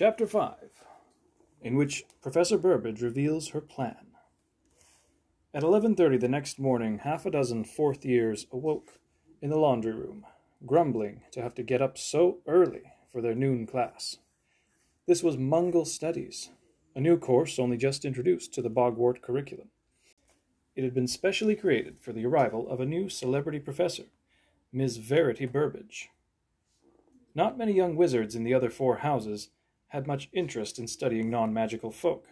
Chapter 5 In which Professor Burbage reveals her plan. At 11:30 the next morning, half a dozen fourth years awoke in the laundry room, grumbling to have to get up so early for their noon class. This was Mungle Studies, a new course only just introduced to the Bogwart curriculum. It had been specially created for the arrival of a new celebrity professor, Miss Verity Burbage. Not many young wizards in the other four houses had much interest in studying non magical folk,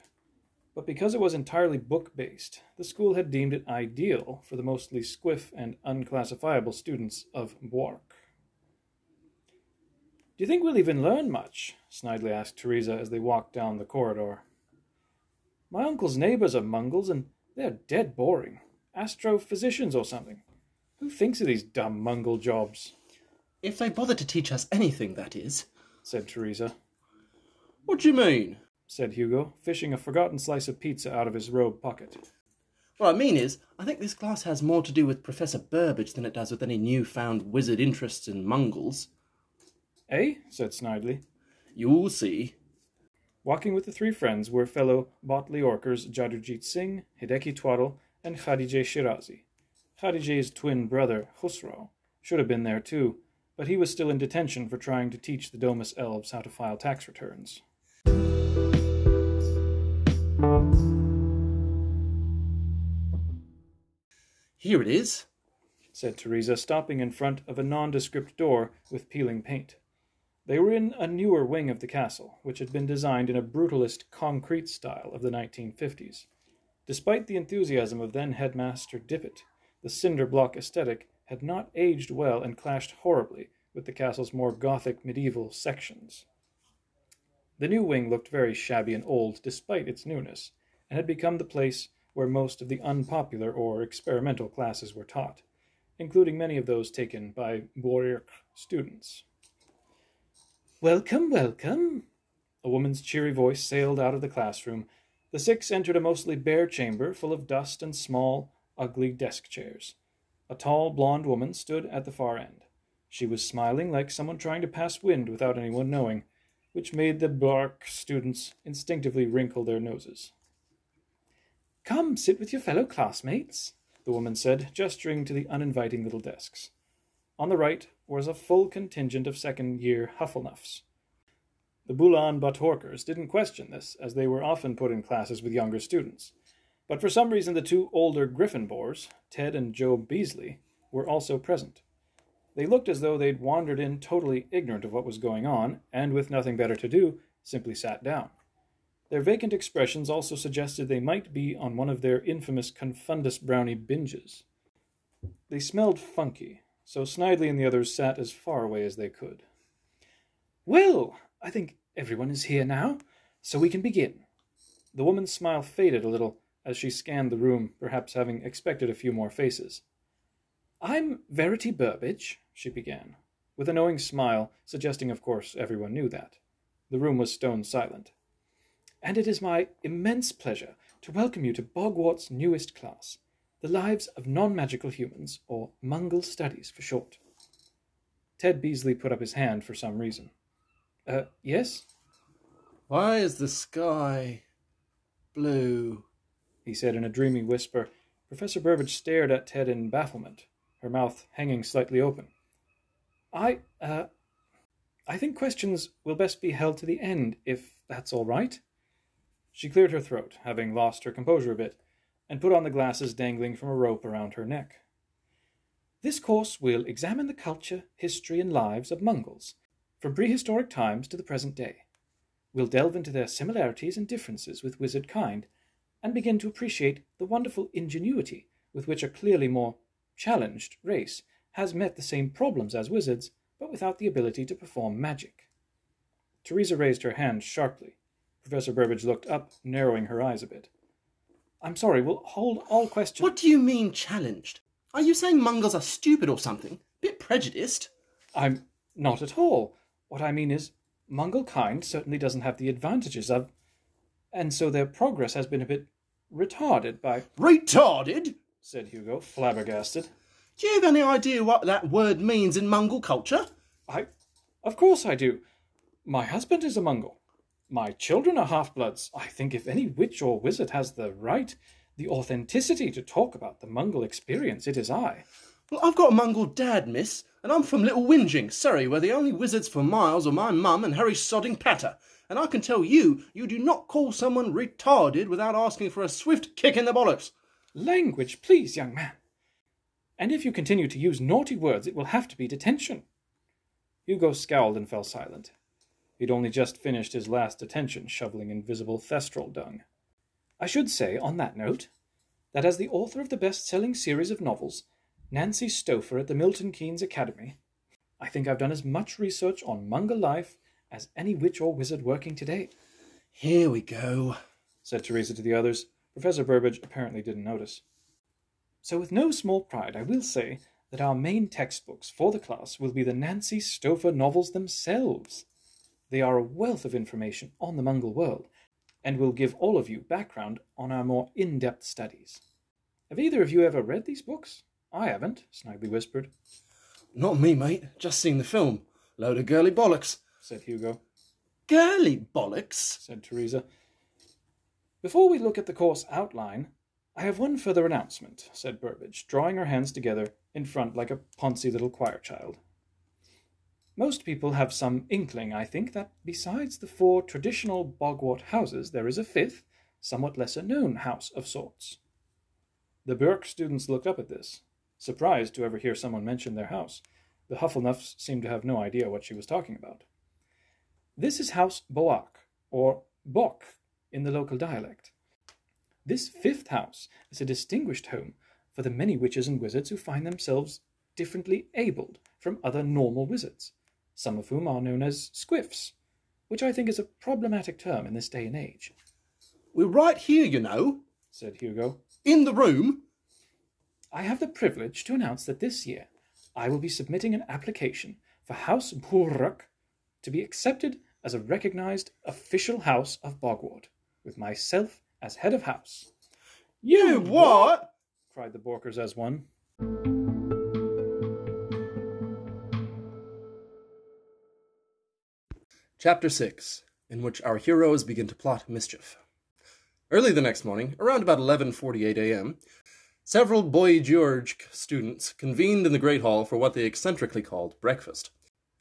but because it was entirely book based, the school had deemed it ideal for the mostly squiff and unclassifiable students of Bwark. Do you think we'll even learn much? Snidely asked Teresa as they walked down the corridor. My uncle's neighbors are Mungles, and they're dead boring. Astrophysicians or something. Who thinks of these dumb Mungle jobs? If they bother to teach us anything, that is. said Teresa. What do you mean? said Hugo, fishing a forgotten slice of pizza out of his robe pocket. What I mean is, I think this class has more to do with Professor Burbage than it does with any new-found wizard interests in Mungles. Eh? said Snidely. You'll see. Walking with the three friends were fellow Botley Orkers Jadujit Singh, Hideki Twaddle, and Khadijeh Shirazi. Khadijeh's twin brother, Khusro, should have been there too, but he was still in detention for trying to teach the Domus elves how to file tax returns. Here it is. said Teresa, stopping in front of a nondescript door with peeling paint. They were in a newer wing of the castle, which had been designed in a brutalist concrete style of the 1950s. Despite the enthusiasm of then headmaster Dippet, the cinder block aesthetic had not aged well and clashed horribly with the castle's more gothic medieval sections. The new wing looked very shabby and old despite its newness, and had become the place where most of the unpopular or experimental classes were taught, including many of those taken by Bourg students. Welcome, welcome! A woman's cheery voice sailed out of the classroom. The six entered a mostly bare chamber full of dust and small, ugly desk chairs. A tall, blonde woman stood at the far end. She was smiling like someone trying to pass wind without anyone knowing, which made the Blark students instinctively wrinkle their noses. Come, sit with your fellow classmates, the woman said, gesturing to the uninviting little desks. On the right was a full contingent of second year Hufflenuffs. The Bulan Batorkers didn't question this, as they were often put in classes with younger students. But for some reason, the two older Gryffindors, Ted and Joe Beasley, were also present. They looked as though they'd wandered in totally ignorant of what was going on, and with nothing better to do, simply sat down. Their vacant expressions also suggested they might be on one of their infamous Confundus brownie binges. They smelled funky, so Snidely and the others sat as far away as they could. Well, I think everyone is here now, so we can begin. The woman's smile faded a little as she scanned the room, perhaps having expected a few more faces. I'm Verity Burbage, she began, with a knowing smile, suggesting, of course, everyone knew that. The room was stone silent. And it is my immense pleasure to welcome you to Bogwart's newest class, the Lives of Non Magical Humans, or Mungle Studies for short. Ted Beasley put up his hand for some reason. Uh, yes? Why is the sky blue? he said in a dreamy whisper. Professor Burbage stared at Ted in bafflement, her mouth hanging slightly open. I, uh, I think questions will best be held to the end, if that's all right. She cleared her throat, having lost her composure a bit, and put on the glasses dangling from a rope around her neck. This course will examine the culture, history, and lives of Mungles, from prehistoric times to the present day. We'll delve into their similarities and differences with wizard kind, and begin to appreciate the wonderful ingenuity with which a clearly more challenged race has met the same problems as wizards, but without the ability to perform magic. Teresa raised her hand sharply. Professor Burbage looked up, narrowing her eyes a bit. I'm sorry, we'll hold all questions. What do you mean challenged? Are you saying Mungles are stupid or something? Bit prejudiced? I'm not at all. What I mean is, Mungle kind certainly doesn't have the advantages of. And so their progress has been a bit retarded by. Retarded? said Hugo, flabbergasted. Do you have any idea what that word means in Mungle culture? I. Of course I do. My husband is a Mungle. My children are half bloods. I think if any witch or wizard has the right, the authenticity to talk about the Mungle experience, it is I. Well, I've got a Mungle dad, miss, and I'm from Little Whinging, Surrey, where the only wizards for miles are my mum and Harry Sodding Patter. And I can tell you, you do not call someone retarded without asking for a swift kick in the bollocks. Language, please, young man. And if you continue to use naughty words, it will have to be detention. Hugo scowled and fell silent. He'd only just finished his last detention shoveling invisible thestral dung. I should say, on that note, that as the author of the best selling series of novels, Nancy Stouffer at the Milton Keynes Academy, I think I've done as much research on Mungle life as any witch or wizard working today. Here we go, said Teresa to the others. Professor Burbage apparently didn't notice. So, with no small pride, I will say that our main textbooks for the class will be the Nancy Stouffer novels themselves. They are a wealth of information on the Mungle world, and will give all of you background on our more in depth studies. Have either of you ever read these books? I haven't, Snidely whispered. Not me, mate. Just seen the film. Load of girly bollocks said Hugo. Girly bollocks, said Teresa. Before we look at the course outline, I have one further announcement, said Burbage, drawing her hands together in front like a poncy little choir child. Most people have some inkling, I think, that besides the four traditional Bogwart houses, there is a fifth, somewhat lesser known house of sorts. The Burke students looked up at this, surprised to ever hear someone mention their house. The Hufflenuffs seemed to have no idea what she was talking about. This is House Boak, or Bok in the local dialect. This fifth house is a distinguished home for the many witches and wizards who find themselves differently abled from other normal wizards, some of whom are known as squiffs, which I think is a problematic term in this day and age. We're right here, you know, said Hugo. In the room. I have the privilege to announce that this year I will be submitting an application for House Burruk to be accepted as a recognized official house of Bogwart, with myself as head of house. You what? cried the Borkers as one. Chapter 6 In which our heroes begin to plot mischief. Early the next morning, around about 11:48 a.m., several Boy George students convened in the Great Hall for what they eccentrically called breakfast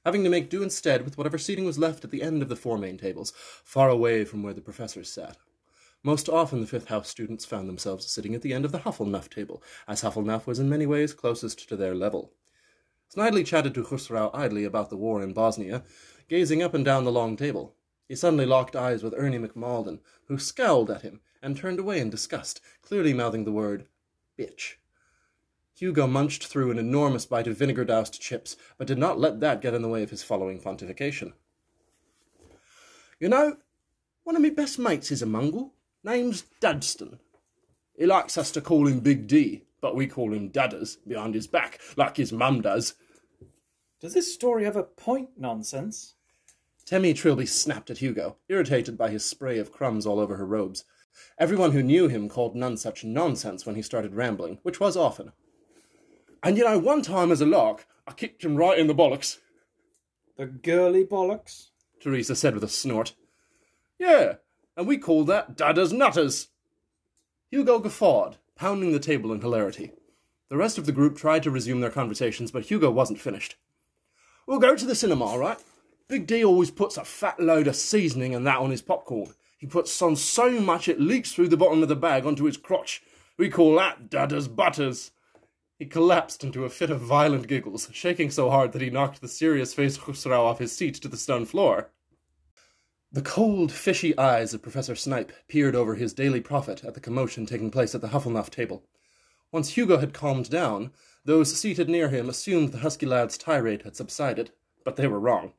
having to make do instead with whatever seating was left at the end of the four main tables, far away from where the professors sat. Most often the Fifth House students found themselves sitting at the end of the Hufflenuff table, as Hufflenuff was in many ways closest to their level. Snidely chatted to Khusrau idly about the war in Bosnia, gazing up and down the long table. He suddenly locked eyes with Ernie McMalden, who scowled at him and turned away in disgust, clearly mouthing the word bitch. Hugo munched through an enormous bite of vinegar doused chips, but did not let that get in the way of his following pontification. You know, one of my best mates is a Mungle. Name's Dudston. He likes us to call him Big D, but we call him Dadders behind his back, like his mum does. Does this story have a point, nonsense? Temmie Trilby snapped at Hugo, irritated by his spray of crumbs all over her robes. Everyone who knew him called none such nonsense when he started rambling, which was often. And you know, one time as a lark, I kicked him right in the bollocks. The girly bollocks? Teresa said with a snort. Yeah, and we call that Dadders Nutters. Hugo guffawed, pounding the table in hilarity. The rest of the group tried to resume their conversations, but Hugo wasn't finished. We'll go to the cinema, right? Big D always puts a fat load of seasoning and that on his popcorn. He puts on so much it leaks through the bottom of the bag onto his crotch. We call that Dadders Butters. He collapsed into a fit of violent giggles, shaking so hard that he knocked the serious faced Khusrau off his seat to the stone floor. The cold, fishy eyes of Professor Snipe peered over his daily profit at the commotion taking place at the Hufflenuff table. Once Hugo had calmed down, those seated near him assumed the husky lad's tirade had subsided, but they were wrong.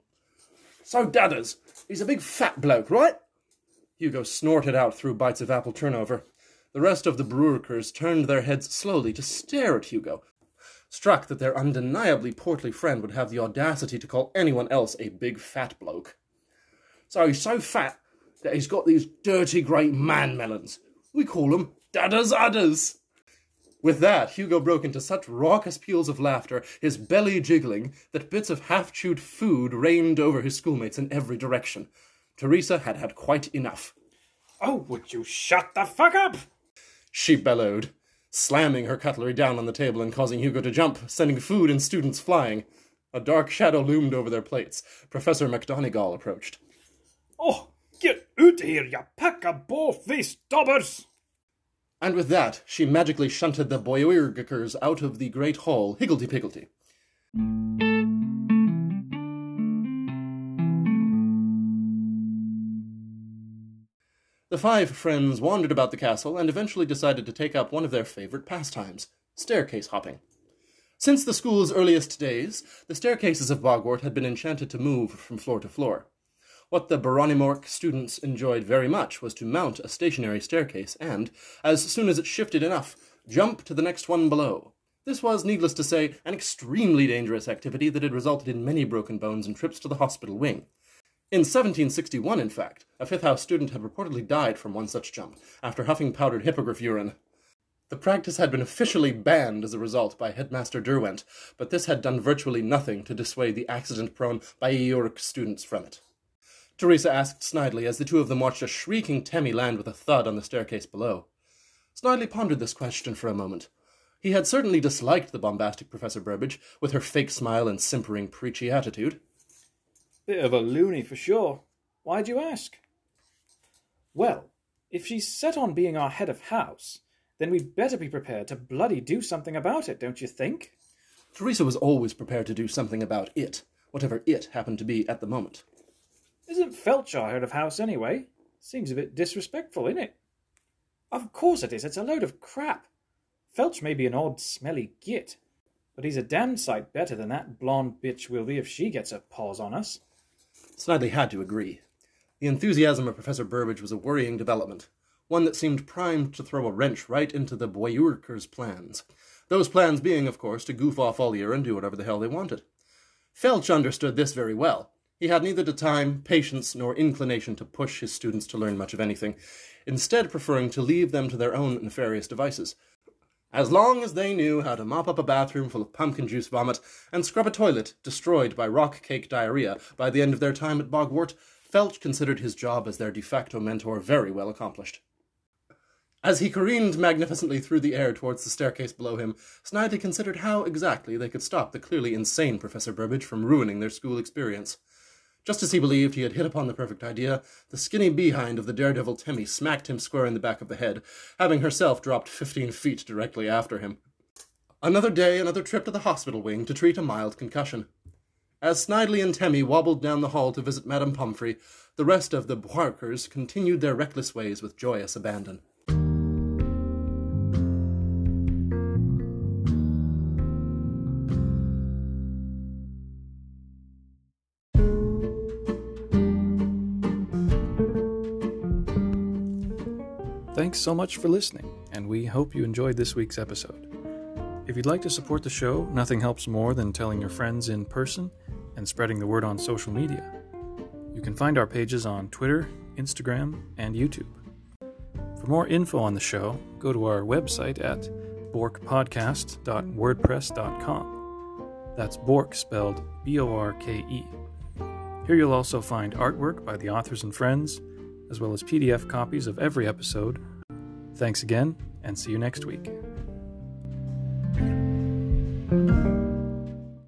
So, Dadders, he's a big fat bloke, right? Hugo snorted out through bites of apple turnover. The rest of the Brewerkers turned their heads slowly to stare at Hugo, struck that their undeniably portly friend would have the audacity to call anyone else a big fat bloke. So he's so fat that he's got these dirty great man melons. We call them dadders udders. With that, Hugo broke into such raucous peals of laughter, his belly jiggling, that bits of half chewed food rained over his schoolmates in every direction. Teresa had had quite enough. Oh, would you shut the fuck up? She bellowed, slamming her cutlery down on the table and causing Hugo to jump, sending food and students flying. A dark shadow loomed over their plates. Professor McDonagall approached. Oh, get out of here, you pack of bow-faced daubers! And with that, she magically shunted the Boyergakers out of the great hall, higgledy-piggledy. The five friends wandered about the castle and eventually decided to take up one of their favorite pastimes staircase hopping. Since the school's earliest days, the staircases of Bogwart had been enchanted to move from floor to floor. What the Baronimork students enjoyed very much was to mount a stationary staircase and, as soon as it shifted enough, jump to the next one below. This was, needless to say, an extremely dangerous activity that had resulted in many broken bones and trips to the hospital wing. In 1761, in fact, a Fifth House student had reportedly died from one such jump after huffing powdered hippogriff urine. The practice had been officially banned as a result by Headmaster Derwent, but this had done virtually nothing to dissuade the accident prone Bayeuric students from it. Teresa asked Snidely as the two of them watched a shrieking Temmie land with a thud on the staircase below. Snidely pondered this question for a moment. He had certainly disliked the bombastic Professor Burbage, with her fake smile and simpering, preachy attitude. Bit of a loony for sure. Why'd you ask? Well, if she's set on being our head of house, then we'd better be prepared to bloody do something about it, don't you think? Teresa was always prepared to do something about it, whatever it happened to be at the moment. Isn't Felch head of house anyway? Seems a bit disrespectful, innit? Of course it is, it's a load of crap. Felch may be an odd, smelly git, but he's a damned sight better than that blonde bitch will be if she gets her paws on us. Snidely had to agree. The enthusiasm of Professor Burbage was a worrying development, one that seemed primed to throw a wrench right into the Boyurkers' plans. Those plans being, of course, to goof off all year and do whatever the hell they wanted. Felch understood this very well. He had neither the time, patience, nor inclination to push his students to learn much of anything, instead preferring to leave them to their own nefarious devices. As long as they knew how to mop up a bathroom full of pumpkin juice vomit and scrub a toilet destroyed by rock cake diarrhea by the end of their time at Bogwart, Felch considered his job as their de facto mentor very well accomplished. As he careened magnificently through the air towards the staircase below him, Snidely considered how exactly they could stop the clearly insane Professor Burbage from ruining their school experience. Just as he believed he had hit upon the perfect idea, the skinny behind of the daredevil Temmie smacked him square in the back of the head, having herself dropped fifteen feet directly after him. Another day, another trip to the hospital wing to treat a mild concussion. As Snidely and Temmie wobbled down the hall to visit Madame Pomfrey, the rest of the Boarkers continued their reckless ways with joyous abandon. Thanks so much for listening, and we hope you enjoyed this week's episode. If you'd like to support the show, nothing helps more than telling your friends in person and spreading the word on social media. You can find our pages on Twitter, Instagram, and YouTube. For more info on the show, go to our website at borkpodcast.wordpress.com. That's Bork spelled B O R K E. Here you'll also find artwork by the authors and friends, as well as PDF copies of every episode. Thanks again, and see you next week.